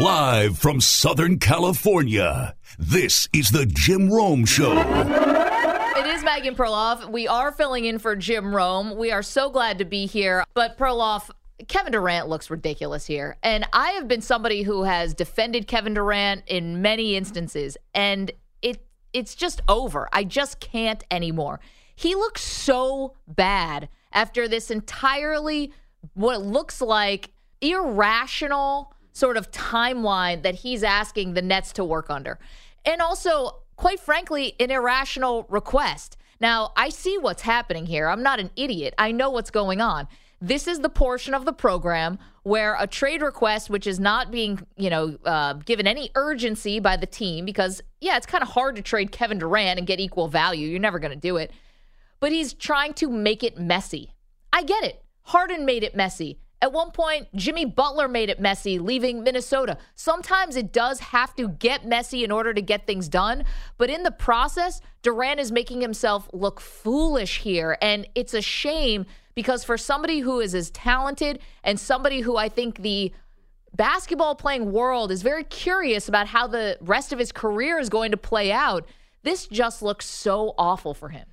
Live from Southern California, this is the Jim Rome Show. It is Maggie and Perloff. We are filling in for Jim Rome. We are so glad to be here. But Perloff, Kevin Durant looks ridiculous here. And I have been somebody who has defended Kevin Durant in many instances. And it it's just over. I just can't anymore. He looks so bad after this entirely what looks like irrational sort of timeline that he's asking the Nets to work under. And also, quite frankly, an irrational request. Now, I see what's happening here. I'm not an idiot. I know what's going on. This is the portion of the program where a trade request, which is not being, you know, uh, given any urgency by the team, because yeah, it's kind of hard to trade Kevin Durant and get equal value. You're never going to do it. But he's trying to make it messy. I get it. Harden made it messy. At one point, Jimmy Butler made it messy leaving Minnesota. Sometimes it does have to get messy in order to get things done. But in the process, Durant is making himself look foolish here. And it's a shame because for somebody who is as talented and somebody who I think the basketball playing world is very curious about how the rest of his career is going to play out, this just looks so awful for him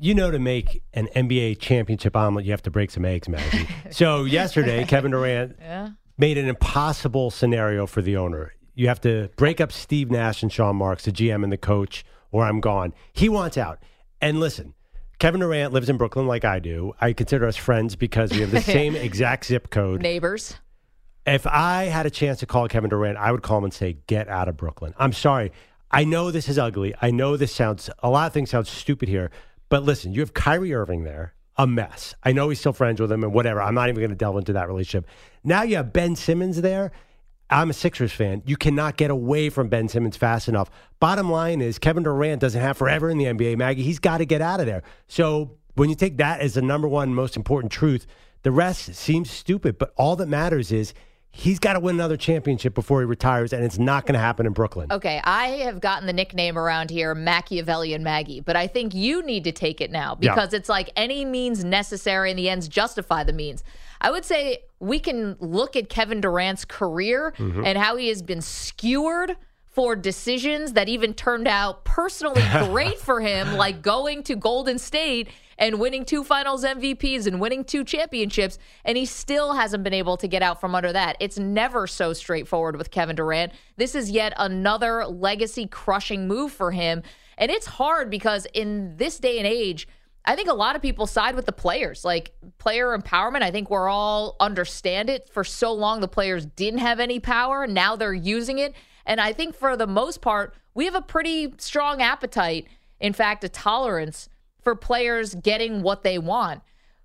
you know, to make an NBA championship omelet, you have to break some eggs, Maggie. so yesterday, Kevin Durant yeah. made an impossible scenario for the owner. You have to break up Steve Nash and Sean Marks, the GM and the coach, or I'm gone. He wants out. And listen, Kevin Durant lives in Brooklyn like I do. I consider us friends because we have the same exact zip code. Neighbors. If I had a chance to call Kevin Durant, I would call him and say, "Get out of Brooklyn." I'm sorry. I know this is ugly. I know this sounds a lot of things sound stupid here, but listen, you have Kyrie Irving there, a mess. I know he's still friends with him and whatever. I'm not even going to delve into that relationship. Now you have Ben Simmons there. I'm a Sixers fan. You cannot get away from Ben Simmons fast enough. Bottom line is Kevin Durant doesn't have forever in the NBA, Maggie. He's got to get out of there. So when you take that as the number one most important truth, the rest seems stupid. But all that matters is he's got to win another championship before he retires, and it's not going to happen in Brooklyn. Okay, I have gotten the nickname around here Machiavellian Maggie, but I think you need to take it now because yeah. it's like any means necessary and the ends justify the means. I would say we can look at Kevin Durant's career mm-hmm. and how he has been skewered for decisions that even turned out personally great for him, like going to Golden State and winning two finals MVPs and winning two championships, and he still hasn't been able to get out from under that. It's never so straightforward with Kevin Durant. This is yet another legacy crushing move for him. And it's hard because in this day and age, I think a lot of people side with the players, like player empowerment. I think we're all understand it. For so long, the players didn't have any power. Now they're using it. And I think for the most part, we have a pretty strong appetite, in fact, a tolerance for players getting what they want.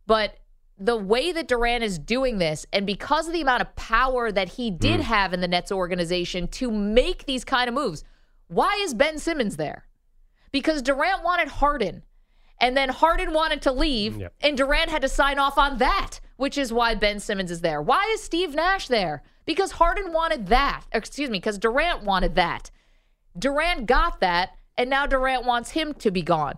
But the way that Durant is doing this, and because of the amount of power that he did mm. have in the Nets organization to make these kind of moves, why is Ben Simmons there? Because Durant wanted Harden, and then Harden wanted to leave, yep. and Durant had to sign off on that, which is why Ben Simmons is there. Why is Steve Nash there? Because Harden wanted that. Excuse me, because Durant wanted that. Durant got that, and now Durant wants him to be gone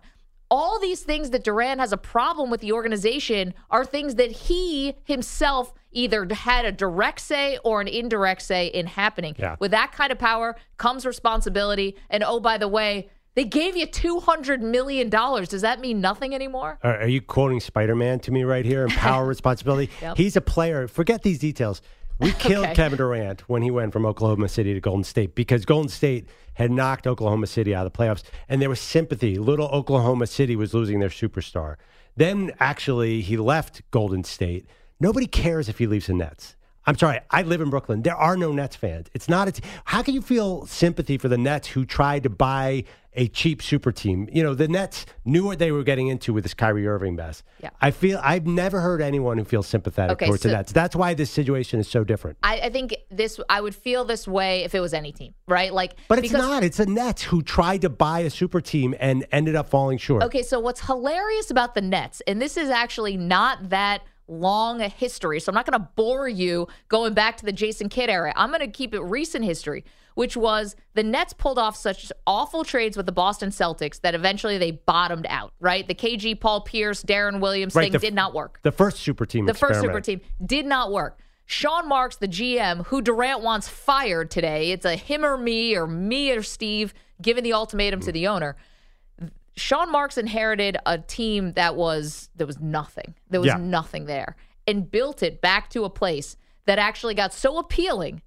all these things that Durant has a problem with the organization are things that he himself either had a direct say or an indirect say in happening. Yeah. With that kind of power comes responsibility. And oh, by the way, they gave you $200 million. Does that mean nothing anymore? Are, you quoting Spider Man to me right here? And power, responsibility? Yep. He's a player. Forget these details. We killed okay. Kevin Durant when he went from Oklahoma City to Golden State because Golden State had knocked Oklahoma City out of the playoffs, and there was sympathy. Little Oklahoma City was losing their superstar. Then actually, he left Golden State. Nobody cares if he leaves the Nets. I'm sorry, I live in Brooklyn. There are no Nets fans. It's not a. T- How can you feel sympathy for the Nets who tried to buy a cheap super team? You know, the Nets knew what they were getting into with this Kyrie Irving mess. Yeah. I feel I've never heard anyone who feels sympathetic okay, towards so the Nets. That's why this situation is so different. I, I, think this. I would feel this way if it was any team, right? Like, but it's because, not. It's the Nets who tried to buy a super team and ended up falling short. Okay, so what's hilarious about the Nets, and this is actually not that long history. So I'm not going to bore you going back to the Jason Kidd era. I'm going to keep it recent history, which was the Nets pulled off such awful trades with the Boston Celtics that eventually they bottomed out, right? The KG, Paul Pierce, Deron Williams right, thing the, did not work. The first super team The experiment. first super team did not work. Sean Marks, the GM, who Durant wants fired today. It's a him or me or me or Steve giving the ultimatum to the owner. Sean Marks inherited a team that was there was nothing. There was yeah. nothing there and built it back to a place that actually got so appealing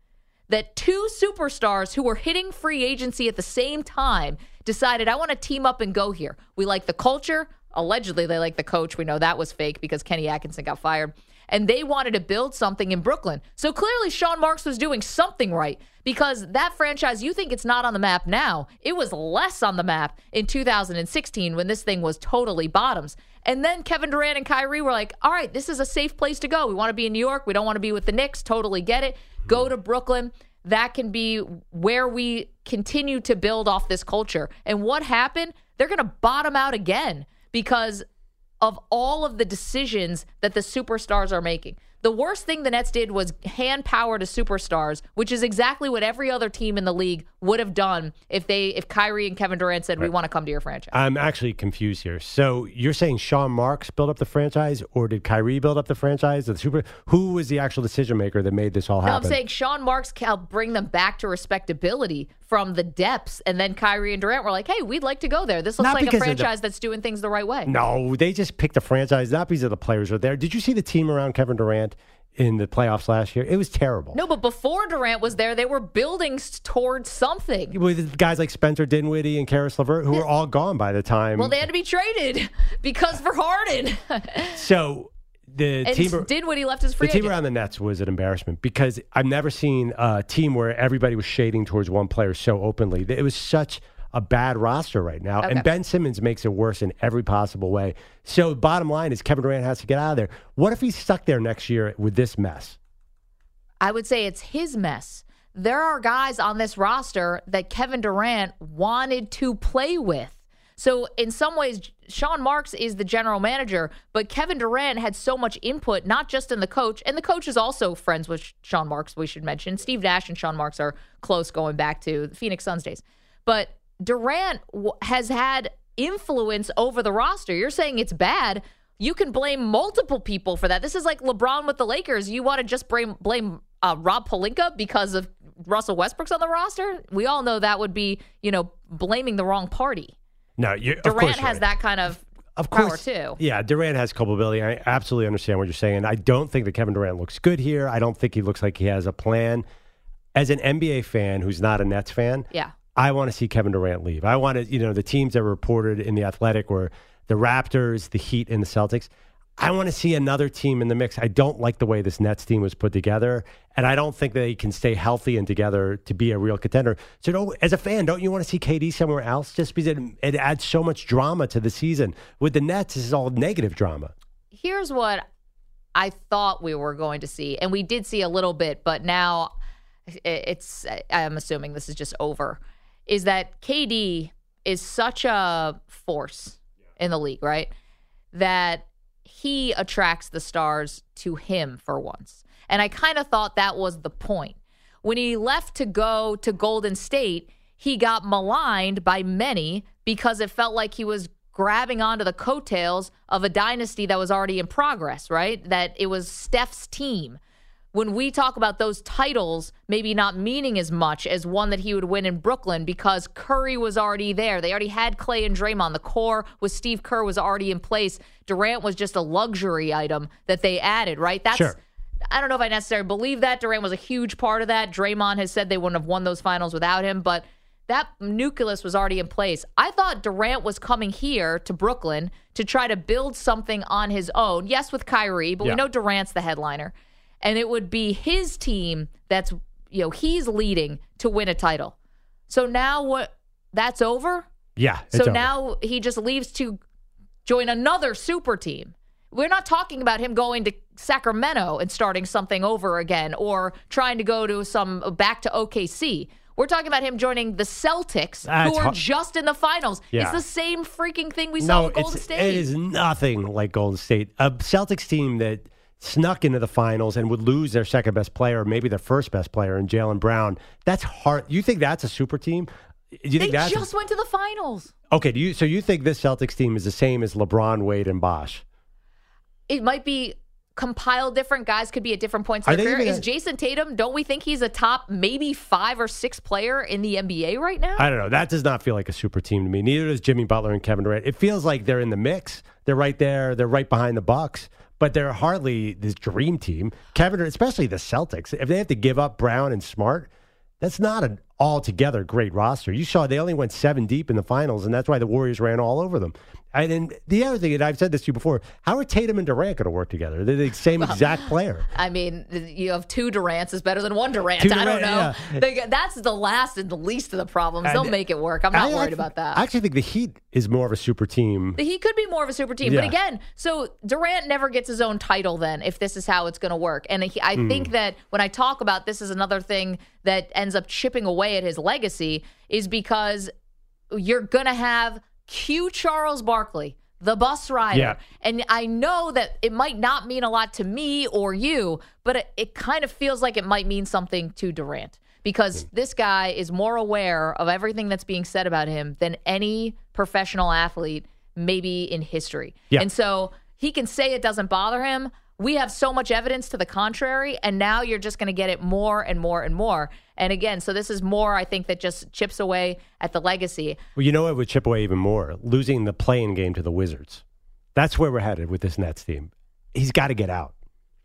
that two superstars who were hitting free agency at the same time decided I want to team up and go here. We like the culture. Allegedly, they like the coach. We know that was fake because Kenny Atkinson got fired. And they wanted to build something in Brooklyn. So clearly, Sean Marks was doing something right because that franchise, you think it's not on the map now. It was less on the map in 2016 when this thing was totally bottoms. And then Kevin Durant and Kyrie were like, all right, this is a safe place to go. We want to be in New York. We don't want to be with the Knicks. Totally get it. Go to Brooklyn. That can be where we continue to build off this culture. And what happened? They're going to bottom out again because of all of the decisions that the superstars are making. The worst thing the Nets did was hand power to superstars, which is exactly what every other team in the league would have done if they if Kyrie and Kevin Durant said, right. "We want to come to your franchise." I'm actually confused here. So you're saying Sean Marks built up the franchise, or did Kyrie build up the franchise? The super who was the actual decision maker that made this all happen? No, I'm saying Sean Marks helped bring them back to respectability from the depths, and then Kyrie and Durant were like, "Hey, we'd like to go there. This looks not like a franchise the, that's doing things the right way." No, they just picked a franchise not because of the players are there. Did you see the team around Kevin Durant? In the playoffs last year. It was terrible. No, but before Durant was there, they were building towards something. With guys like Spencer Dinwiddie and Caris LeVert, who were all gone by the time. Well, they had to be traded because for Harden. so the and team Dinwiddie left his free. The team agent. around the Nets was an embarrassment because I've never seen a team where everybody was shading towards one player so openly. It was such a bad roster right now. Okay. And Ben Simmons makes it worse in every possible way. So, bottom line is Kevin Durant has to get out of there. What if he's stuck there next year with this mess? I would say it's his mess. There are guys on this roster that Kevin Durant wanted to play with. So, in some ways, Sean Marks is the general manager, but Kevin Durant had so much input, not just in the coach, and the coach is also friends with Sean Marks, we should mention. Steve Nash and Sean Marks are close going back to the Phoenix Suns days. But Durant has had influence over the roster. You're saying it's bad. You can blame multiple people for that. This is like LeBron with the Lakers. You want to just blame blame uh, Rob Pelinka because of Russell Westbrook's on the roster? We all know that would be, you know, blaming the wrong party. No, Durant has right. that kind of of course, too. Yeah, Durant has culpability. I absolutely understand what you're saying. I don't think that Kevin Durant looks good here. I don't think he looks like he has a plan. As an NBA fan who's not a Nets fan, yeah. I want to see Kevin Durant leave. I want to, you know, the teams that were reported in the Athletic were the Raptors, the Heat, and the Celtics. I want to see another team in the mix. I don't like the way this Nets team was put together, and I don't think they can stay healthy and together to be a real contender. So, as a fan, don't you want to see KD somewhere else? Just because it, it adds so much drama to the season. With the Nets, this is all negative drama. Here's what I thought we were going to see, and we did see a little bit, but now it's. I'm assuming this is just over is that KD is such a force in the league, right? That he attracts the stars to him for once. And I kind of thought that was the point. When he left to go to Golden State, he got maligned by many because it felt like he was grabbing onto the coattails of a dynasty that was already in progress, right? That it was Steph's team when we talk about those titles maybe not meaning as much as one that he would win in Brooklyn because Curry was already there. They already had Klay and Draymond. The core with Steve Kerr was already in place. Durant was just a luxury item that they added, right? That's sure. I don't know if I necessarily believe that. Durant was a huge part of that. Draymond has said they wouldn't have won those finals without him, but that nucleus was already in place. I thought Durant was coming here to Brooklyn to try to build something on his own. Yes, with Kyrie, but yeah. we know Durant's the headliner and it would be his team that's you know he's leading to win a title. So now what? That's over. Yeah. So over. now he just leaves to join another super team. We're not talking about him going to Sacramento and starting something over again or trying to go to some back to OKC. We're talking about him joining the Celtics, uh, who are just in the finals. Yeah. It's the same freaking thing we saw no, with Golden State. It is nothing like Golden State. A Celtics team that snuck into the finals and would lose their second best player, maybe their first best player, in Jaylen Brown. That's hard. You think that's a super team? Do you they think that's just a, went to the finals. Okay, do you so you think this Celtics team is the same as LeBron, Wade, and Bosh? It might be compile different guys could be at different points in their career. Is a, Jayson Tatum, don't we think he's a top maybe five or six player in the NBA right now? I don't know. That does not feel like a super team to me. Neither does Jimmy Butler and Kevin Durant. It feels like they're in the mix. They're right there. They're right behind the Bucks, but they're hardly this dream team. Kevin, especially the Celtics, if they have to give up Brown and Smart, that's not an altogether great roster. You saw they only went seven deep in the finals, and that's why the Warriors ran all over them. And then the other thing, and I've said this to you before, how are Tatum and Durant going to work together? They're the same well, exact player. I mean, you have two Durants is better than one Durant. Durant I don't know. Yeah. that's the last and the least of the problems. And They'll make it work. I'm not I, worried I, about that. I actually think the Heat is more of a super team. The Heat could be more of a super team. Yeah. But again, so Durant never gets his own title then if this is how it's going to work. And he, I mm. think that when I talk about this is another thing that ends up chipping away at his legacy is because you're going to have Q Charles Barkley the bus rider. Yeah. And I know that it might not mean a lot to me or you, but it, it kind of feels like it might mean something to Durant because mm. this guy is more aware of everything that's being said about him than any professional athlete maybe in history. Yeah. And so he can say it doesn't bother him, we have so much evidence to the contrary, and now you're just going to get it more and more and more. And again, so this is more, I think, that just chips away at the legacy. Well, you know what would chip away even more? Losing the play-in game to the Wizards. That's where we're headed with this Nets team. He's got to get out.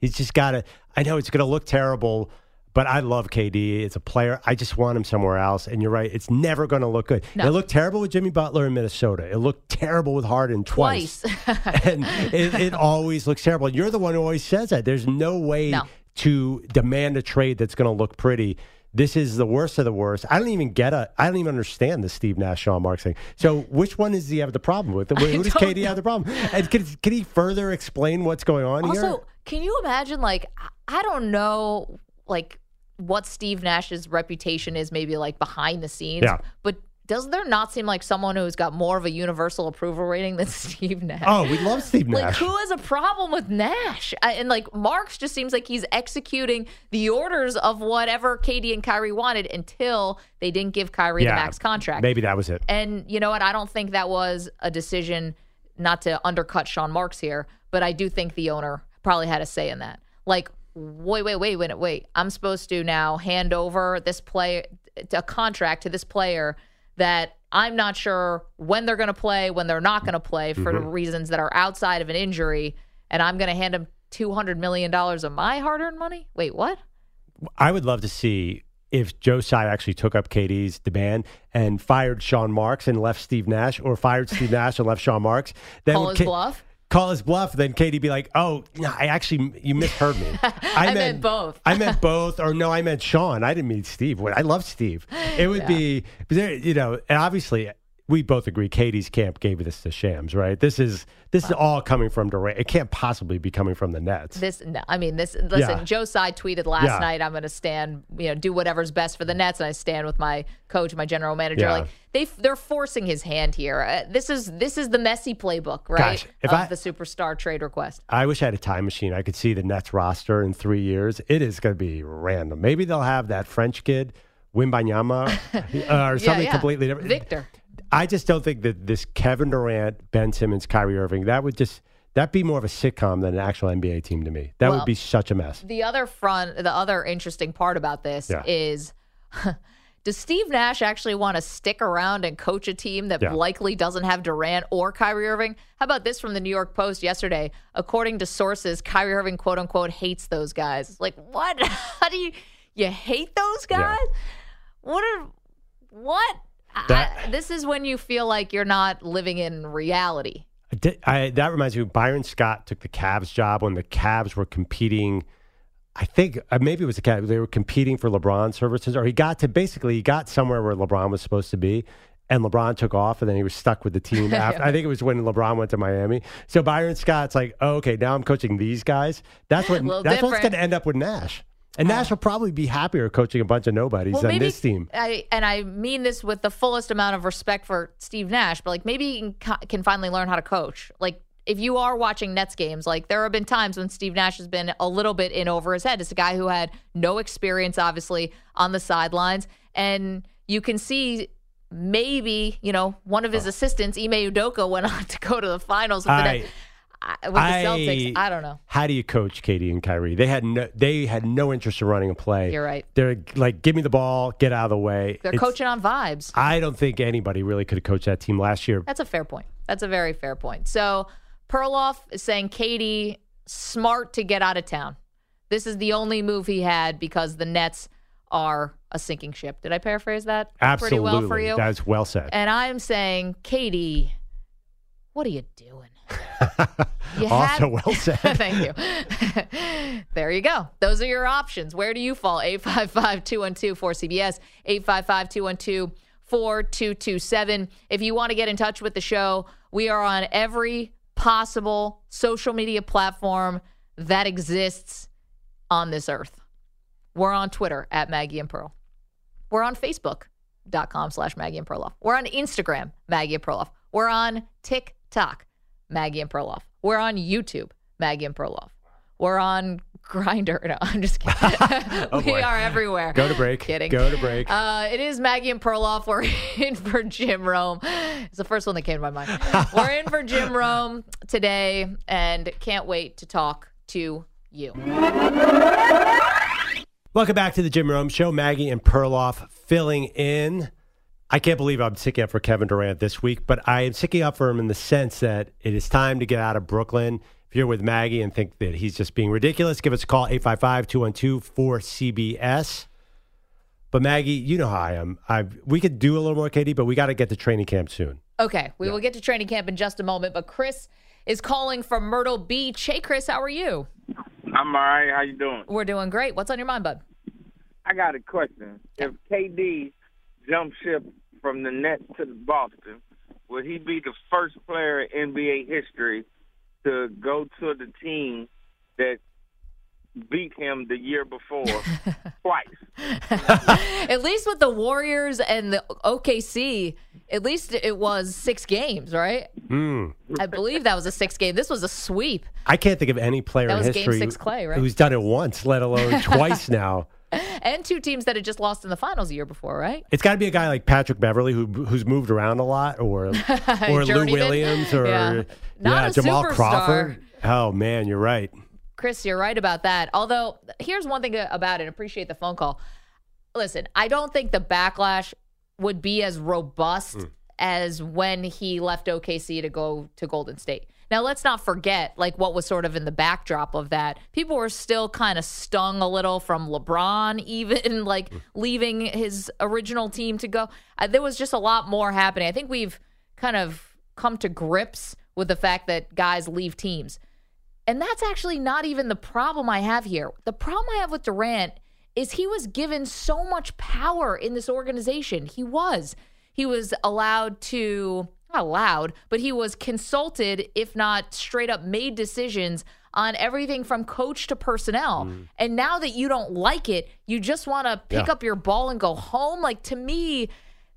He's just got to. I know it's going to look terrible but I love KD. It's a player. I just want him somewhere else. And you're right. It's never going to look good. No. It looked terrible with Jimmy Butler in Minnesota. It looked terrible with Harden twice. twice. and it, it, always looks terrible. You're the one who always says that. There's no way no. to demand a trade that's going to look pretty. This is the worst of the worst. I don't even get a. I don't even understand the Steve Nash Sean Marks thing. So which one does he have the problem with? Who does KD know. have the problem? And can, can he further explain what's going on also, here? Also, can you imagine? Like, I don't know. Like what Steve Nash's reputation is maybe like behind the scenes. Yeah. But does there not seem like someone who's got more of a universal approval rating than Steve Nash? Oh, we love Steve Nash. Like, who has a problem with Nash? And like, Marks just seems like he's executing the orders of whatever KD and Kyrie wanted until they didn't give Kyrie yeah, the max contract. Maybe that was it. And you know what? I don't think that was a decision not to undercut Sean Marks here, but I do think the owner probably had a say in that. Like, wait, wait, wait, wait, wait. I'm supposed to now hand over this player a contract to this player that I'm not sure when they're going to play, when they're not going to play for mm-hmm. reasons that are outside of an injury, and I'm going to hand him $200 million of my hard earned money? Wait, what? I would love to see if Joe Tsai actually took up KD's demand and fired Sean Marks and left Steve Nash, or fired Steve Nash and left Sean Marks. Then Call his K- bluff call his bluff, then KD be like, "Oh, no, I actually you misheard me. I, I meant, meant, both. I meant both, or no, I meant Sean. I didn't mean Steve. I love Steve. It would yeah. be, you know, and obviously we both agree KD's camp gave this to Shams, right? This is this wow. is all coming from Durant. It can't possibly be coming from the Nets. This, no, I mean, this. Listen, yeah. Joe Tsai tweeted last yeah. night, "I'm going to stand, you know, do whatever's best for the Nets," and I stand with my coach, my general manager. Yeah. Like they, they're forcing his hand here. Uh, this is this is the messy playbook, right? Gosh, if of I, the superstar trade request. I wish I had a time machine. I could see the Nets roster in three years. It is going to be random. Maybe they'll have that French kid. Wembanyama uh, or something completely different. Victor. I just don't think that this Kevin Durant, Ben Simmons, Kyrie Irving, that would just that'd be more of a sitcom than an actual NBA team to me. That well, would be such a mess. The other front, the other interesting part about this yeah. is. Does Steve Nash actually want to stick around and coach a team that yeah. likely doesn't have Durant or Kyrie Irving? How about this from the New York Post yesterday? According to sources, Kyrie Irving, quote unquote, hates those guys. Like, what? How do you you hate those guys? Yeah. What are what? That, I, this is when you feel like you're not living in reality. I, that reminds me, Byron Scott took the Cavs job when the Cavs were competing. I think uh, maybe it was the Cavs. They were competing for LeBron services, or he got to basically he got somewhere where LeBron was supposed to be, and LeBron took off, and then he was stuck with the team. After, I think it was when LeBron went to Miami. So Byron Scott's like, oh, okay, now I'm coaching these guys. That's what that's different. what's going to end up with Nash. And Nash will probably be happier coaching a bunch of nobodies well, than maybe, this team. I, and I mean this with the fullest amount of respect for Steve Nash, but like maybe he can, can finally learn how to coach. Like if you are watching Nets games, like there have been times when Steve Nash has been a little bit in over his head. It's a guy who had no experience, obviously, on the sidelines, and you can see maybe you know one of his oh. assistants, Ime Udoka, went on to go to the finals. With I, the with the I, Celtics, I don't know. How do you coach KD and Kyrie? They had no, they had no interest in running a play. You're right. They're like, give me the ball, get out of the way. They're it's, coaching on vibes. I don't think anybody really could have coached that team last year. That's a fair point. That's a very fair point. So Perloff is saying KD smart to get out of town. This is the only move he had because the Nets are a sinking ship. Did I paraphrase that Absolutely. pretty well for you? That's well said. And I'm saying, KD, what are you doing? You also had, well said. thank you. there you go. Those are your options. Where do you fall? 855 212 4CBS, 855 212 4227. If you want to get in touch with the show, we are on every possible social media platform that exists on this earth. We're on Twitter at Maggie and Pearl. We're on Facebook.com slash Maggie and Perloff. We're on Instagram, Maggie and Perloff. We're on TikTok, Maggie and Perloff. We're on YouTube, Maggie and Perloff. We're on Grindr. No, I'm just kidding. oh, we are everywhere. Go to break. Kidding. Go to break. Uh, it is Maggie and Perloff. We're in for Jim Rome. It's the first one that came to my mind. We're in for Jim Rome today and can't wait to talk to you. Welcome back to the Jim Rome Show. Maggie and Perloff filling in. I can't believe I'm sticking up for Kevin Durant this week, but I am sticking up for him in the sense that it is time to get out of Brooklyn. If you're with Maggie and think that he's just being ridiculous, give us a call 855 212 4CBS. But Maggie, you know how I am. I we could do a little more, KD, but we got to get to training camp soon. Okay, we yeah. will get to training camp in just a moment. But Chris is calling from Myrtle Beach. Hey, Chris, how are you? I'm all right. How you doing? We're doing great. What's on your mind, bud? I got a question. If KD jumps ship from the Nets to the Boston, would he be the first player in NBA history to go to the team that beat him the year before twice. at least with the Warriors and the OKC, at least it was six games, right? Mm. I believe that was a six game. This was a sweep. I can't think of any player in history six Clay, right? who's done it once, let alone twice now. And two teams that had just lost in the finals a year before, right? It's got to be a guy like Patrick Beverley who who's moved around a lot, or or Lou Williams, or yeah, yeah Jamal superstar. Crawford. Oh man, you're right. Chris, you're right about that. Although, here's one thing about it. Appreciate the phone call. Listen, I don't think the backlash would be as robust mm. As when he left OKC to go to Golden State. Now, let's not forget, like, what was sort of in the backdrop of that. People were still kind of stung a little from LeBron, even like leaving his original team to go. Uh, there was just a lot more happening. I think we've kind of come to grips with the fact that guys leave teams. And that's actually not even the problem I have here. The problem I have with Durant is he was given so much power in this organization. He was. He was allowed to, not allowed, but he was consulted, if not straight up made decisions on everything from coach to personnel. Mm. And now that you don't like it, you just want to pick yeah. up your ball and go home. Like to me,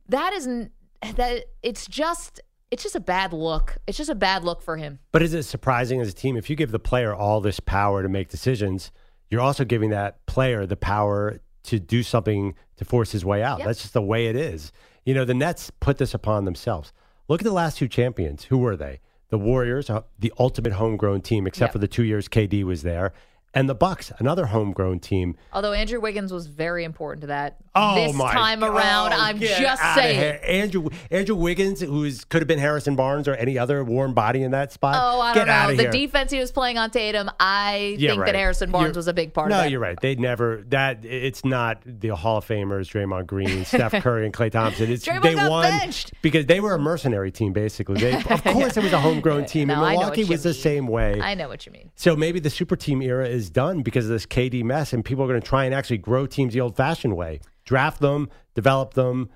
that isn't that it's just it's just a bad look. It's just a bad look for him. But is it surprising as a team if you give the player all this power to make decisions, you're also giving that player the power to do something to force his way out. Yep. That's just the way it is. You know, the Nets put this upon themselves. Look at the last two champions. Who were they? The Warriors, uh, the ultimate homegrown team, except yep. for the two years KD was there, and the Bucks, another homegrown team. Although Andrew Wiggins was very important to that oh this my, time around. Oh, I'm just saying, Andrew Andrew Wiggins, who could have been Harrison Barnes or any other warm body in that spot. Oh, I get don't know. The defense he was playing on Tatum, I yeah, think right. that Harrison Barnes you're, was a big part no, of. No, you're right. They never that. It's not the Hall of Famers, Draymond Green, Steph Curry, and Klay Thompson. It's Draymond they won benched. because they were a mercenary team. Basically, they, of course it was a homegrown team, no, and Milwaukee was mean. the same way. I know what you mean. So maybe the super team era is done because of this KD mess, and people are going to try and actually grow teams the old-fashioned way: draft them, develop them,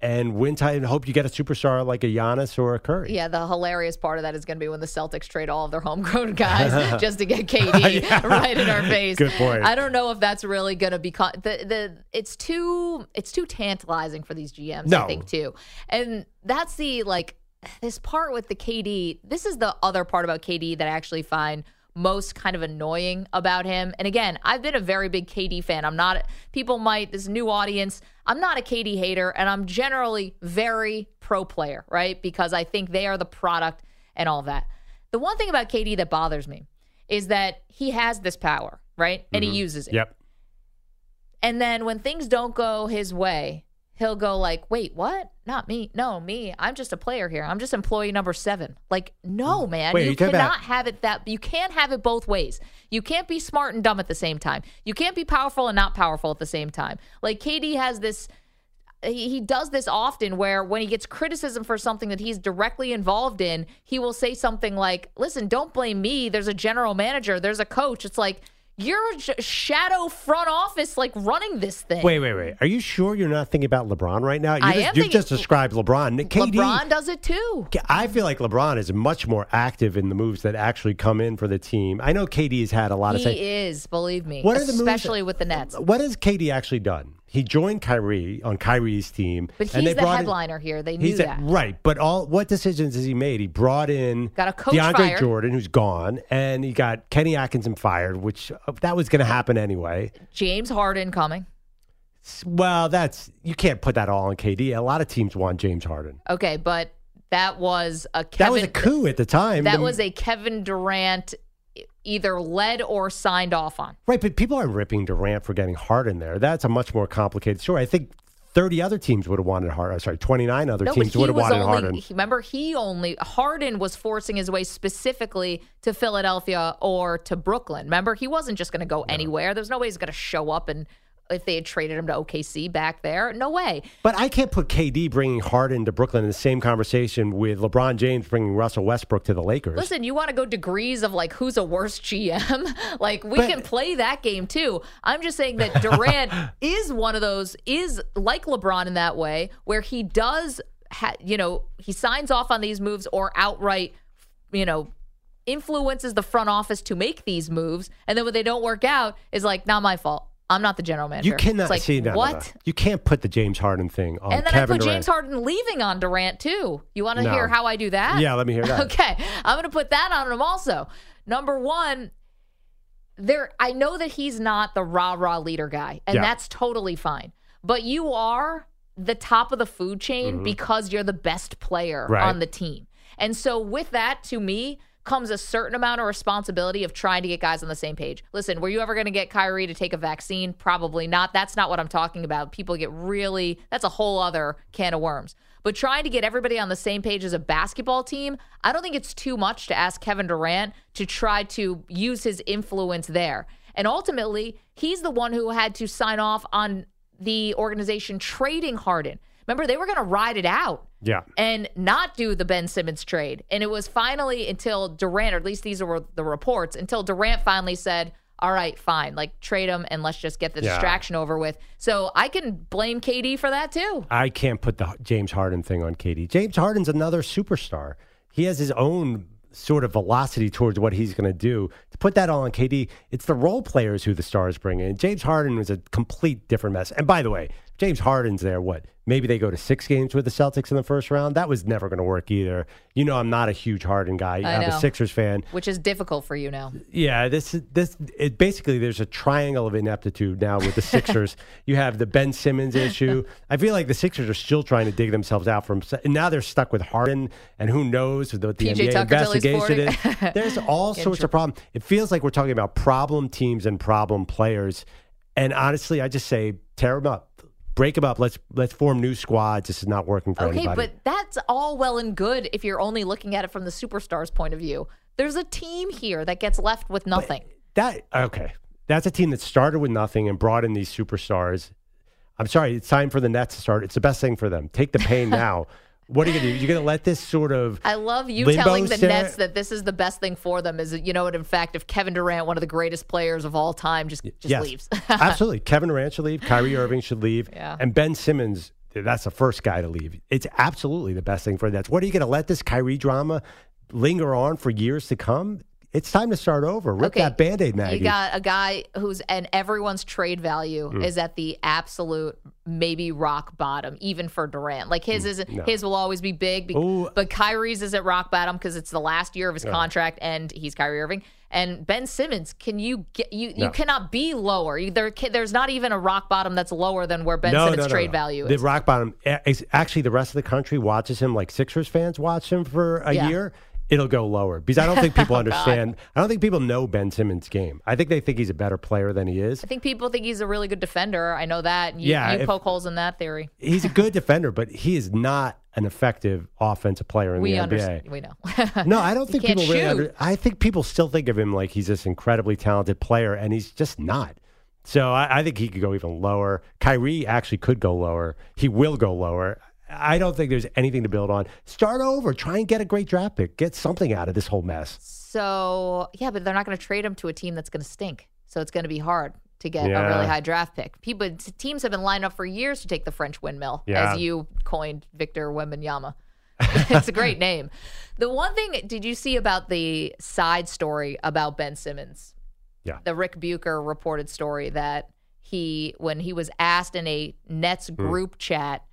and win title. And hope you get a superstar like a Giannis or a Curry. Yeah, the hilarious part of that is going to be when the Celtics trade all of their homegrown guys just to get KD yeah. right in our face. Good point. I don't know if that's really going to be co- the the. It's too it's too tantalizing for these GMs. No. I think too, and that's the like this part with the KD. This is the other part about KD that I actually find most kind of annoying about him. And again, I've been a very big KD fan. I'm not, people might, this new audience, I'm not a KD hater, and I'm generally very pro player, right? Because I think they are the product and all that. The one thing about KD that bothers me is that he has this power, right? And mm-hmm. he uses it. Yep. And then when things don't go his way, he'll go like, "Wait, what? Not me. No, me. I'm just a player here. I'm just employee number 7." Like, no, mm. man. Wait, you cannot about- have it that you can't have it both ways. You can't be smart and dumb at the same time. You can't be powerful and not powerful at the same time. Like KD has this he does this often where when he gets criticism for something that he's directly involved in, he will say something like, "Listen, don't blame me. There's a general manager, there's a coach." It's like you're a shadow front office like running this thing. Wait, wait, wait. Are you sure you're not thinking about LeBron right now? You I just, am you've just described LeBron. KD, LeBron does it too. I feel like LeBron is much more active in the moves that actually come in for the team. I know KD has had a lot of. He is, believe me. What are the moves especially with the Nets? What has KD actually done? He joined Kyrie on Kyrie's team, but he's the headliner in, here. They knew that, a, right? But all what decisions has he made? He brought in got a coach DeAndre fired. Jordan, who's gone, and he got Kenny Atkinson fired, which uh, that was going to happen anyway. James Harden coming. Well, that's you can't put that all on KD. A lot of teams want James Harden. Okay, but that was a Kevin, that was a coup at the time. That the, was a Kevin Durant either led or signed off on. Right, but people are ripping Durant for getting Harden there. That's a much more complicated story. I think 30 other teams would have wanted Harden. Uh, sorry, 29 other no, teams would have wanted only, Harden. Remember, he only, Harden was forcing his way specifically to Philadelphia or to Brooklyn. Remember, he wasn't just going to go no. anywhere. There's no way he's going to show up and if they had traded him to OKC back there. No way. But I can't put KD bringing Harden to Brooklyn in the same conversation with LeBron James bringing Russell Westbrook to the Lakers. Listen, you want to go degrees of like who's a worse GM? like we but, can play that game too. I'm just saying that Durant is one of those is like LeBron in that way where he does ha- you know, he signs off on these moves or outright, you know, influences the front office to make these moves and then when they don't work out is like not my fault I'm not the general manager. You cannot like, see no, what? No, no. You can't put the James Harden thing on. And then Kevin I put Durant. James Harden leaving on Durant too. You want to hear how I do that? Yeah, let me hear that. okay, I'm going to put that on him also. Number one, there. I know that he's not the rah rah leader guy, and yeah. that's totally fine. But you are the top of the food chain mm-hmm. because you're the best player right. on the team. And so with that, to me, comes a certain amount of responsibility of trying to get guys on the same page. Listen, were you ever going to get Kyrie to take a vaccine? Probably not. That's not what I'm talking about. People get really, that's a whole other can of worms. But trying to get everybody on the same page as a basketball team, I don't think it's too much to ask Kevin Durant to try to use his influence there. And ultimately, he's the one who had to sign off on the organization trading Harden. Remember, they were going to ride it out. Yeah. And not do the Ben Simmons trade. And it was finally until Durant, or at least these were the reports, until Durant finally said, all right, fine, like trade him and let's just get the yeah. distraction over with. So I can blame KD for that too. I can't put the James Harden thing on KD. James Harden's another superstar. He has his own sort of velocity towards what he's going to do. To put that all on KD, it's the role players who the stars bring in. James Harden was a complete different mess. And by the way, James Harden's there, what, Maybe they go to six games with the Celtics in the first round. That was never going to work either. You know, I'm not a huge Harden guy. I am a Sixers fan, which is difficult for you now. Yeah, this this it basically there's a triangle of ineptitude now with the Sixers. you have the Ben Simmons issue. I feel like the Sixers are still trying to dig themselves out from. And now they're stuck with Harden, and who knows what the PJ NBA Tucker investigation is. There's all sorts of problems. It feels like we're talking about problem teams and problem players. And honestly, I just say tear them up break them up. Let's let's form new squads. This is not working for okay, anybody. Okay, but that's all well and good if you're only looking at it from the superstars' point of view. There's a team here that gets left with nothing. But that okay. That's a team that started with nothing and brought in these superstars. I'm sorry, it's time for the Nets to start. It's the best thing for them. Take the pain now. What are you gonna do? You're gonna let this sort of I love you telling the stare? Nets that this is the best thing for them. Is you know what? In fact, if Kevin Durant, one of the greatest players of all time, just just yes. leaves. Absolutely, Kevin Durant should leave. Kyrie Irving should leave. Yeah. And Ben Simmons, that's the first guy to leave. It's absolutely the best thing for the Nets. What are you gonna let this Kyrie drama linger on for years to come? It's time to start over. Rip okay. that band aid, Maggie. You got a guy who's, and everyone's trade value mm. is at the absolute maybe rock bottom, even for Durant. Like his mm. is no. his will always be big, because, but Kyrie's is at rock bottom because it's the last year of his contract and he's Kyrie Irving. And Ben Simmons, can you get you? No. You cannot be lower. You, there, there's not even a rock bottom that's lower than where Ben Simmons' trade value is. The rock bottom. Actually, the rest of the country watches him like Sixers fans watch him for a yeah. year it'll go lower because I don't think people oh, understand. I don't think people know Ben Simmons' game. I think they think he's a better player than he is. I think people think he's a really good defender. I know that. You, yeah, you poke holes in that theory. He's a good defender, but he is not an effective offensive player in we the NBA. We understand we know. no, I don't think people really. Under, I think people still think of him like he's this incredibly talented player, and he's just not. So I, I think he could go even lower. Kyrie actually could go lower. He will go lower. I don't think there's anything to build on. Start over. Try and get a great draft pick. Get something out of this whole mess. So yeah, but they're not going to trade him to a team that's going to stink. So it's going to be hard to get yeah. a really high draft pick. People teams have been lined up for years to take the French windmill, yeah. as you coined Victor Wembanyama. it's a great name. The one thing did you see about the side story about Ben Simmons? Yeah. The Rick Bucher reported story that he when he was asked in a Nets hmm. group mm. chat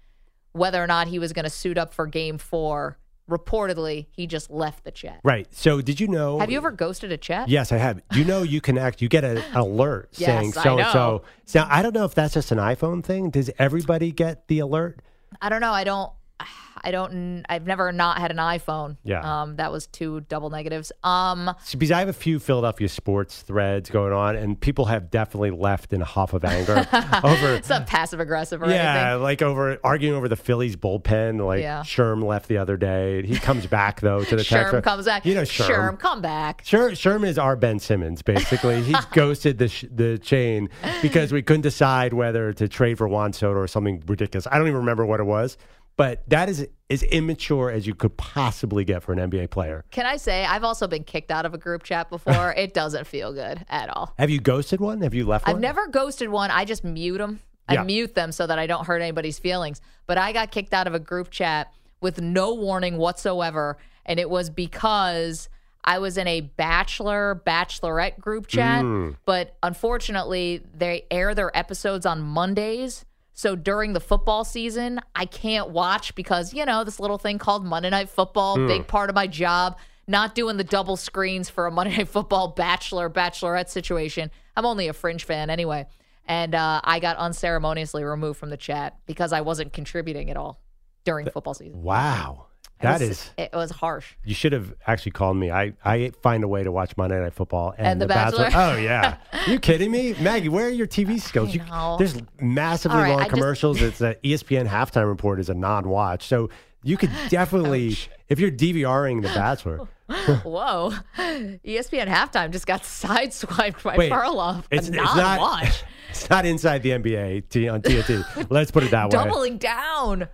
whether or not he was going to suit up for game four. Reportedly, he just left the chat. Right. So, did you know? Have you ever ghosted a chat? Yes, I have. You know, you can act. You get an alert yes, saying so and so. Now, I don't know if that's just an iPhone thing. Does everybody get the alert? I don't know. I don't. I don't. I've never not had an iPhone. Yeah. Um, that was two double negatives. Um, because I have a few Philadelphia sports threads going on, and people have definitely left in a huff of anger over. It's not passive aggressive or yeah, anything. like over arguing over the Phillies bullpen. Like yeah. Sherm left the other day. He comes back though to the Sherm comes back. You know Sherm. Sherm, come back. Sherm, Sherm is our Ben Simmons. Basically, He's ghosted the sh- the chain because we couldn't decide whether to trade for Juan Soto or something ridiculous. I don't even remember what it was. But that is as immature as you could possibly get for an NBA player. Can I say I've also been kicked out of a group chat before? it doesn't feel good at all. Have you ghosted one? Have you left one? I've one? never ghosted one. I just mute them. I yeah. mute them so that I don't hurt anybody's feelings. But I got kicked out of a group chat with no warning whatsoever. And it was because I was in a bachelor bachelorette group chat. Mm. But unfortunately, they air their episodes on Mondays. So during the football season, I can't watch because, you know, this little thing called Monday Night Football, mm. big part of my job, not doing the double screens for a Monday Night Football bachelor, bachelorette situation. I'm only a fringe fan anyway. And uh, I got unceremoniously removed from the chat because I wasn't contributing at all during football season. Wow. That it was, is, it was harsh. You should have actually called me. I, I find a way to watch Monday Night Football and, and The, the Bachelor. Bachelor. Oh yeah, are you kidding me, Maggie? Where are your TV skills? You, there's massively right, long commercials. Just... It's a ESPN halftime report is a non-watch, so you could definitely if you're DVRing The Bachelor. Whoa, ESPN halftime just got sideswiped by Wait, Perloff. It's, it's not. Watch. It's not inside the NBA on TNT. Let's put it that way. Doubling down.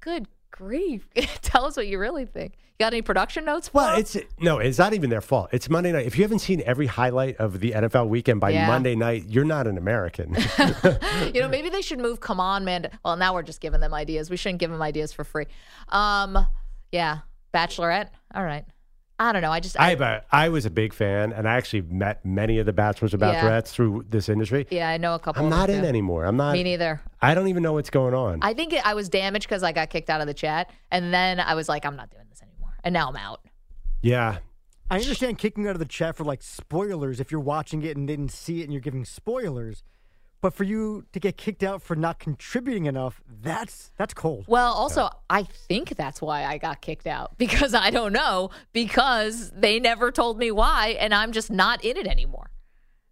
Good grief. Tell us what you really think. You got any production notes? well, it's no, it's not even their fault. It's Monday night. If you haven't seen every highlight of the NFL weekend by yeah. Monday night, you're not an American. you know, maybe they should move Come On Man. Well, now we're just giving them ideas. We shouldn't give them ideas for free. Um, yeah, Bachelorette. All right. I don't know. I just I, I, I was a big fan, and I actually met many of the bachelors and bachelorettes yeah. through this industry. Yeah, I know a couple. I'm not in too. anymore. I'm not. Me neither. I don't even know what's going on. I think it, I was damaged because I got kicked out of the chat, and then I was like, I'm not doing this anymore, and now I'm out. Yeah. I understand kicking out of the chat for like spoilers if you're watching it and didn't see it and you're giving spoilers. But for you to get kicked out for not contributing enough, that's that's cold. Well, also, yeah. I think that's why I got kicked out because I don't know because they never told me why, and I'm just not in it anymore.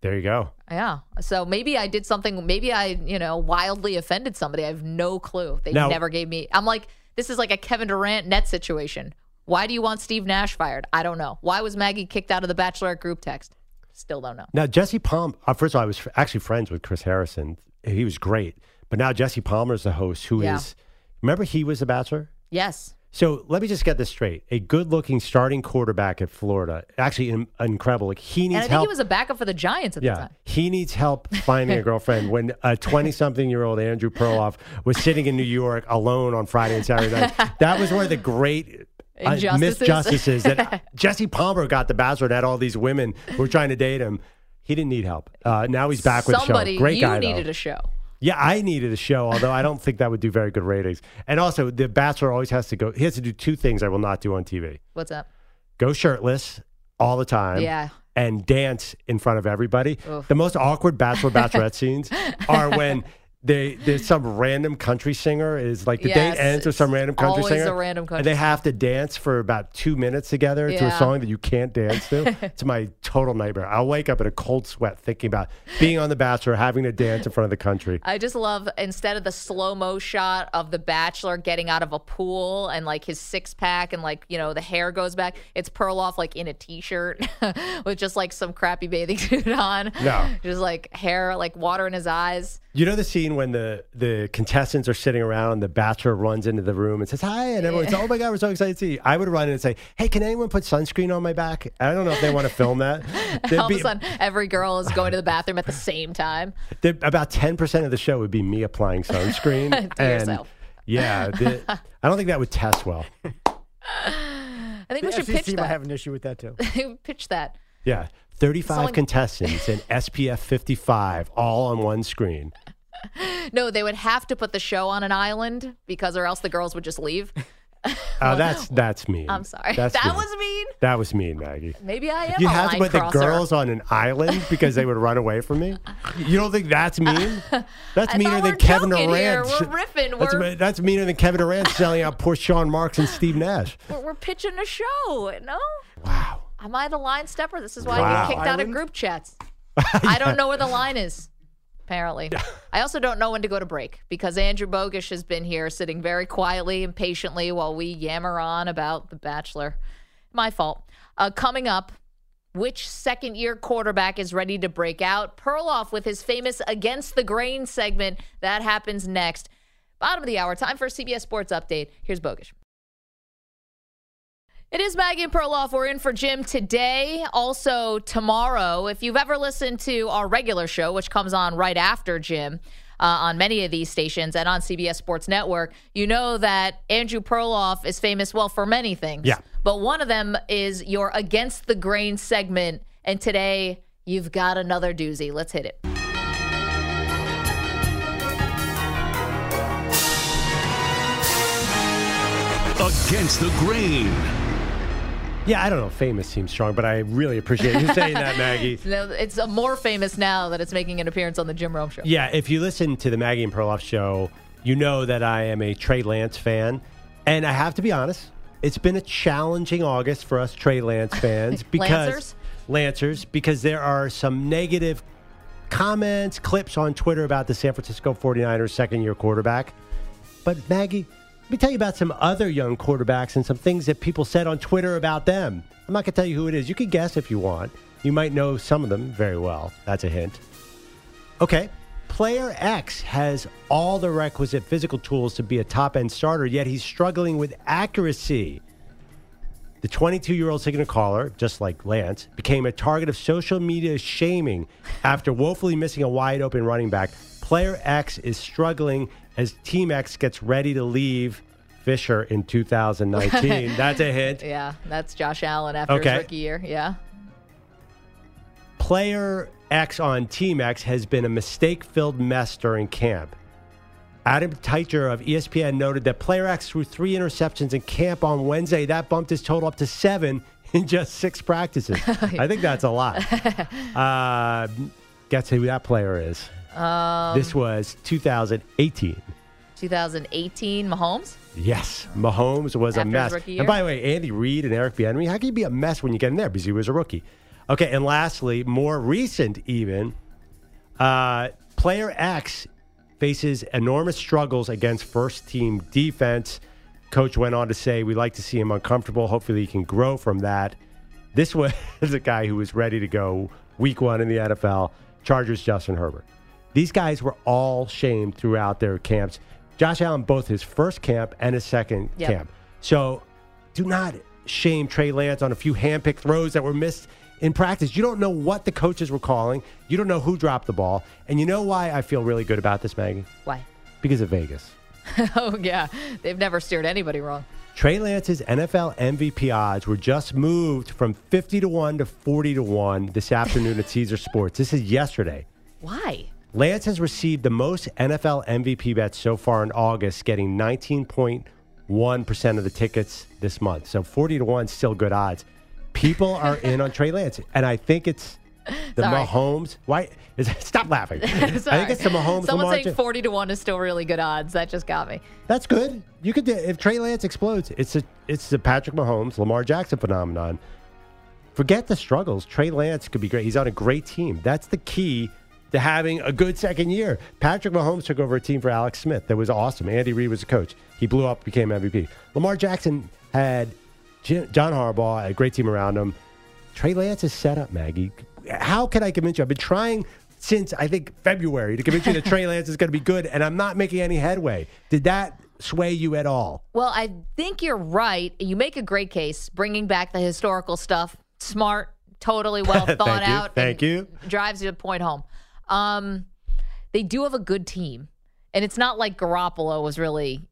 There you go. Yeah. So maybe I did something. Maybe I, you know, wildly offended somebody. I have no clue. They now, never gave me. I'm like, this is like a Kevin Durant net situation. Why do you want Steve Nash fired? I don't know. Why was Maggie kicked out of the Bachelorette group text? Still don't know. Now, Jesse Palm, uh, first of all, I was actually friends with Chris Harrison. He was great. But now Jesse Palmer is the host who yeah. is. remember he was a bachelor? Yes. So let me just get this straight. A good looking starting quarterback at Florida, actually in, incredible. Like he needs and I think help. he was a backup for the Giants at yeah, the time. He needs help finding a girlfriend. When a 20 something year old Andrew Perloff was sitting in New York alone on Friday and Saturday night, that was one of the great Injustices. misjustices that Jesse Palmer got the bachelor and had all these women who were trying to date him. He didn't need help. Uh, now he's back with Somebody, the show. Great you guy. needed though. a show. Yeah, I needed a show, although I don't think that would do very good ratings. And also, the Bachelor always has to go. He has to do two things I will not do on TV. What's up? Go shirtless all the time. Yeah. And dance in front of everybody. Oof. The most awkward Bachelor Bachelorette scenes are when they there's some random country singer is like the Yes, date ends with some random country always singer. a random country and they have to dance for about two minutes together to a song that you can't dance to. it's my total nightmare. I'll wake up in a cold sweat thinking about being on The Bachelor, having to dance in front of the country. I just love instead of the slow mo shot of the bachelor getting out of a pool and like his six pack and like you know the hair goes back, it's Perloff like in a t shirt with just like some crappy bathing suit on. No. just like hair, like water in his eyes. You know the scene when the, the contestants are sitting around and the bachelor runs into the room and says, Hi, and everyone's, Oh my God, we're so excited to see you. I would run in and say, Hey, can anyone put sunscreen on my back? I don't know if they want to film that. There'd All be- of a sudden, every girl is going to the bathroom at the same time. there- about 10% of the show would be me applying sunscreen. To and yourself. Yeah. the- I don't think that would test well. I think we should FCC pitch might that. have an issue with that too. pitch that. Yeah. 35 Someone- contestants and SPF 55 all on one screen. No, they would have to put the show on an island because, or else the girls would just leave. Uh, that's that's mean. I'm sorry. That's that mean. was mean. That was mean, Maggie. Maybe I am. You a have to line put the girls on an island because they would run away from me. You don't think that's mean? That's I meaner than Kevin Durant. here. We're riffing. That's, We're- that's meaner than Kevin Durant selling out poor Sean Marks and Steve Nash. We're, we're pitching a show. No, Wow. am I the line stepper? This is why I get kicked out of group chats. I don't know where the line is. Apparently, I also don't know when to go to break because Andrew Bogish has been here sitting very quietly and patiently while we yammer on about The Bachelor. My fault. Uh, coming up, which second year quarterback is ready to break out? Perloff with his famous Against the Grain segment. That happens next. Bottom of the hour. Time for a CBS Sports Update. Here's Bogish. It is Maggie and Perloff. We're in for Jim today. Also, tomorrow, if you've ever listened to our regular show, which comes on right after Jim uh, on many of these stations and on CBS Sports Network, you know that Andrew Perloff is famous, well, for many things. Yeah. But one of them is your Against the Grain segment. And today, you've got another doozy. Let's hit it. Against the grain. Yeah, I don't know. Famous seems strong, but I really appreciate you saying that, Maggie. No, It's uh, more famous now that it's making an appearance on the Jim Rome show. Yeah, if you listen to the Maggie and Perloff show, you know that I am a Trey Lance fan. And I have to be honest, it's been a challenging August for us Trey Lance fans because Lancers? Lancers, because there are some negative comments, clips on Twitter about the San Francisco 49ers second year quarterback. But Maggie, let me tell you about some other young quarterbacks and some things that people said on Twitter about them. I'm not going to tell you who it is. You can guess if you want. You might know some of them very well. That's a hint. Okay. Player X has all the requisite physical tools to be a top end starter, yet he's struggling with accuracy. The 22 year old signal caller, just like Lance, became a target of social media shaming after woefully missing a wide open running back. Player X is struggling as Team X gets ready to leave Fisher in 2019. That's a hint. Yeah, that's Josh Allen after Okay. his rookie year. Yeah. Player X on Team X has been a mistake filled mess during camp. Adam Teicher of ESPN noted that Player X threw three interceptions in camp on Wednesday. That bumped his total up to seven in just six practices. I think that's a lot. Uh, guess who that player is? Um, this was 2018. 2018 Mahomes. Yes, Mahomes was After a mess. And by the way, Andy Reid and Eric Bieniemy, how can you be a mess when you get in there because he was a rookie? Okay, and lastly, more recent even, uh, player X faces enormous struggles against first team defense. Coach went on to say, "We like to see him uncomfortable. Hopefully, he can grow from that." This was a guy who was ready to go week one in the NFL. Chargers Justin Herbert. These guys were all shamed throughout their camps. Josh Allen, both his first camp and his second Yep. camp. So do not shame Trey Lance on a few handpicked throws that were missed in practice. You don't know what the coaches were calling. You don't know who dropped the ball. And you know why I feel really good about this, Maggie? Why? Because of Vegas. oh yeah, they've never steered anybody wrong. Trey Lance's NFL MVP odds were just moved from 50 to 1 to 40 to 1 this afternoon at Caesar Sports. This is yesterday. Why? Lance has received the most NFL MVP bets so far in August, getting 19.1% of the tickets this month. So 40 to 1 still good odds. People are in on Trey Lance. And I think it's The Sorry. Mahomes. Why? Is, stop laughing. I think it's the Mahomes. Someone saying 40 to 1 is still really good odds. That just got me. That's good. You could do, if Trey Lance explodes. It's a it's the Patrick Mahomes, Lamar Jackson phenomenon. Forget the struggles. Trey Lance could be great. He's on a great team. That's the key to having a good second year. Patrick Mahomes took over a team for Alex Smith that was awesome. Andy Reid was the coach. He blew up, became MVP. Lamar Jackson had Jim, John Harbaugh, a great team around him. Trey Lance is set up, Maggie. How can I convince you? I've been trying since I think February to convince you that Trey Lance is going to be good, and I'm not making any headway. Did that sway you at all? Well, I think you're right. You make a great case bringing back the historical stuff. Smart, totally well Thank thought you. out. Thank and you. Drives you a point home. Um, they do have a good team, and it's not like Garoppolo was really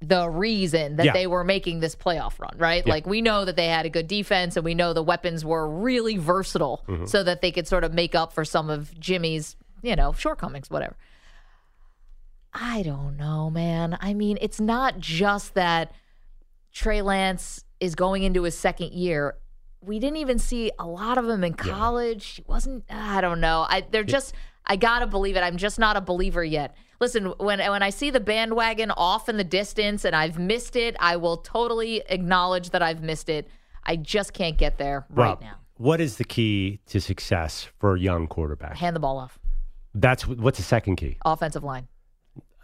the reason that Yeah. they were making this playoff run, right? Yeah. Like we know that they had a good defense, and we know the weapons were really versatile, Mm-hmm. so that they could sort of make up for some of Jimmy's, you know, shortcomings, whatever. I don't know, man. I mean, it's not just that Trey Lance is going into his second year. We didn't even see a lot of him in college. He wasn't. I don't know. I they're just. I gotta believe it. I'm just not a believer yet. Listen, when when I see the bandwagon off in the distance and I've missed it, I will totally acknowledge that I've missed it. I just can't get there right now. What is the key to success for a young quarterback? Hand the ball off. That's what's the second key. Offensive line.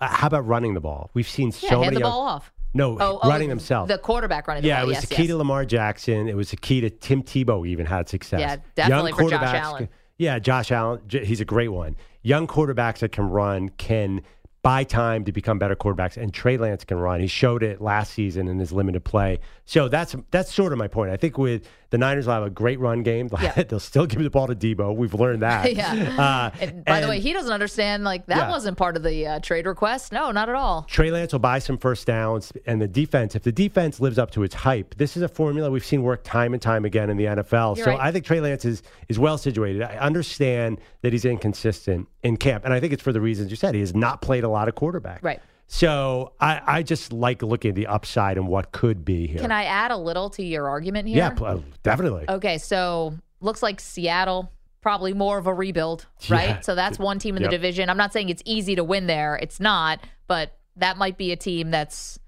Uh, how about running the ball? We've seen so Yeah, so hand many the young- ball off. No, Oh, oh, running themselves. The quarterback running the yeah, ball. it was yes, the key yes. to Lamar Jackson. It was the key to Tim Tebow even had success. Yeah, definitely Young for Josh quarterbacks Allen. Yeah, Josh Allen, he's a great one. Young quarterbacks that can run can buy time to become better quarterbacks, and Trey Lance can run. He showed it last season in his limited play. So that's that's sort of my point. I think with the Niners will have a great run game. Yeah. They'll still give the ball to Deebo. We've learned that. Yeah. Uh, And by the way, he doesn't understand like that Yeah. wasn't part of the uh, trade request. No, not at all. Trey Lance will buy some first downs, and the defense, if the defense lives up to its hype, this is a formula we've seen work time and time again in the NFL. You're so right. I think Trey Lance is, is well situated. I understand that he's inconsistent in camp, and I think it's for the reasons you said. He has not played a lot of quarterback. Right. So I, I just like looking at the upside and what could be here. Can I add a little to your argument here? Yeah, pl- uh, definitely. Okay, so looks like Seattle probably more of a rebuild, right? Yeah. So that's one team in Yep. the division. I'm not saying it's easy to win there. It's not, but that might be a team that's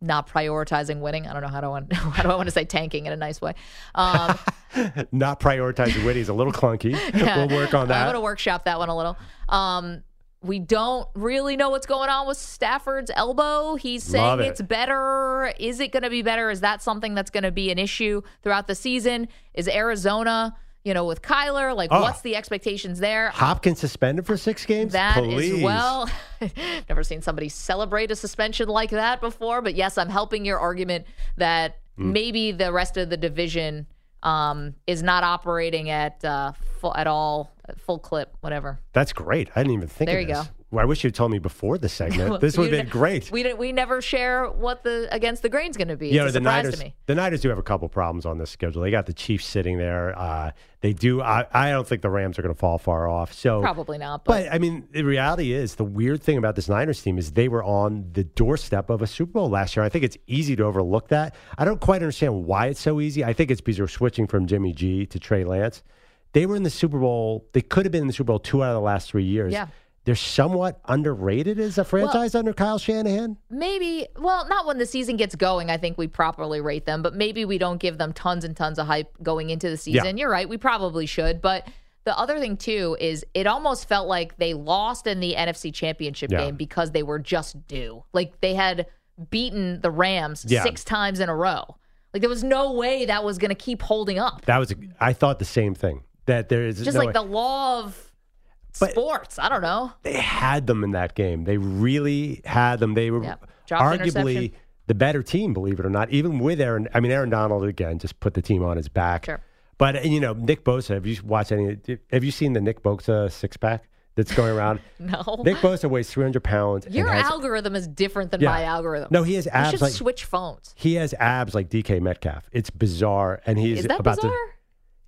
not prioritizing winning. I don't know how do I want, how do I want to say tanking in a nice way. Um, Not prioritizing winning is a little clunky. Yeah. We'll work on that. I'm going to workshop that one a little. Um, we don't really know what's going on with Stafford's elbow. He's saying it. it's better. Is it going to be better? Is that something that's going to be an issue throughout the season? Is Arizona, you know, with Kyler, like Oh. what's the expectations there? Hopkins suspended for six games? That Please. well. Never seen somebody celebrate a suspension like that before, but yes, I'm helping your argument that Hmm. maybe the rest of the division um, is not operating at uh, full at all, full clip, whatever. That's great. I didn't even think There you this. go. Well, I wish you had told me before the segment. this would have been great. We didn't, we never share what the against the grain's going to be. You know, the Niners. to me. The Niners do have a couple problems on this schedule. They got the Chiefs sitting there. Uh, they do. I, I don't think the Rams are going to fall far off. So Probably not, but, But I mean, the reality is the weird thing about this Niners team is they were on the doorstep of a Super Bowl last year. I think it's easy to overlook that. I don't quite understand why it's so easy. I think it's because we're switching from Jimmy G to Trey Lance. They were in the Super Bowl. They could have been in the Super Bowl two out of the last three years. Yeah. They're somewhat underrated as a franchise under Kyle Shanahan. maybe well, not when the season gets going. I think we properly rate them, but maybe we don't give them tons and tons of hype going into the season. You're right, we probably should, but. The other thing too is it almost felt like they lost in the NFC Championship Yeah. game because they were just due. Like they had beaten the Rams Yeah. six times in a row. Like there was no way that was going to keep holding up. That was. I thought the same thing. That there is Just no like way- the law of But- sports. I don't know. they had them in that game. They really had them. They were Yeah. Arguably the better team, believe it or not. Even with Aaron, I mean Aaron Donald again just put the team on his back. Sure. But you know Nick Bosa. Have you watched any? Have you seen the Nick Bosa six pack that's going around? No. Nick Bosa weighs three hundred pounds. Your has- algorithm is different than Yeah. my algorithm. No, he has You should like switch phones. he has abs like DK Metcalf. It's bizarre, and he's Is that about bizarre? to.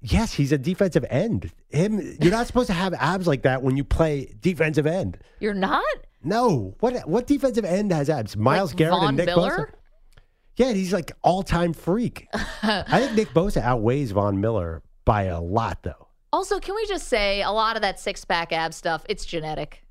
Yes, he's a defensive end. Him, you're not supposed to have abs like that when you play defensive end. You're not? No, what what defensive end has abs? Miles Like Garrett Von and Nick Miller? Bosa. Yeah, he's like all time freak. I think Nick Bosa outweighs Von Miller by a lot, though. Also, can we just say a lot of that six pack ab stuff? It's genetic.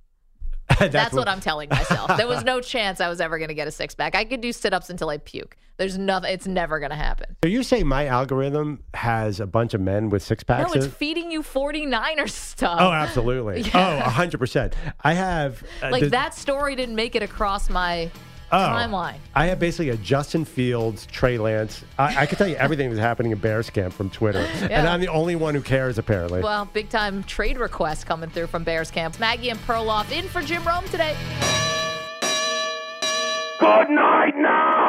That's, That's what, what, I'm telling myself. there was no chance I was ever going to get a six pack. I could do sit ups until I puke. There's nothing. It's never going to happen. So you say my algorithm has a bunch of men with six packs? No, it's feeding you 49er stuff. Oh, absolutely. Yeah. Oh, 100. percent I have uh, like the, that story didn't make it across my oh, timeline. I have basically a Justin Fields, Trey Lance. I, I can tell you everything that's happening in Bears camp from Twitter, yeah. and I'm the only one who cares apparently. Well, big time trade requests coming through from Bears camp. Maggie and Perloff in for Jim Rome today. Good night now.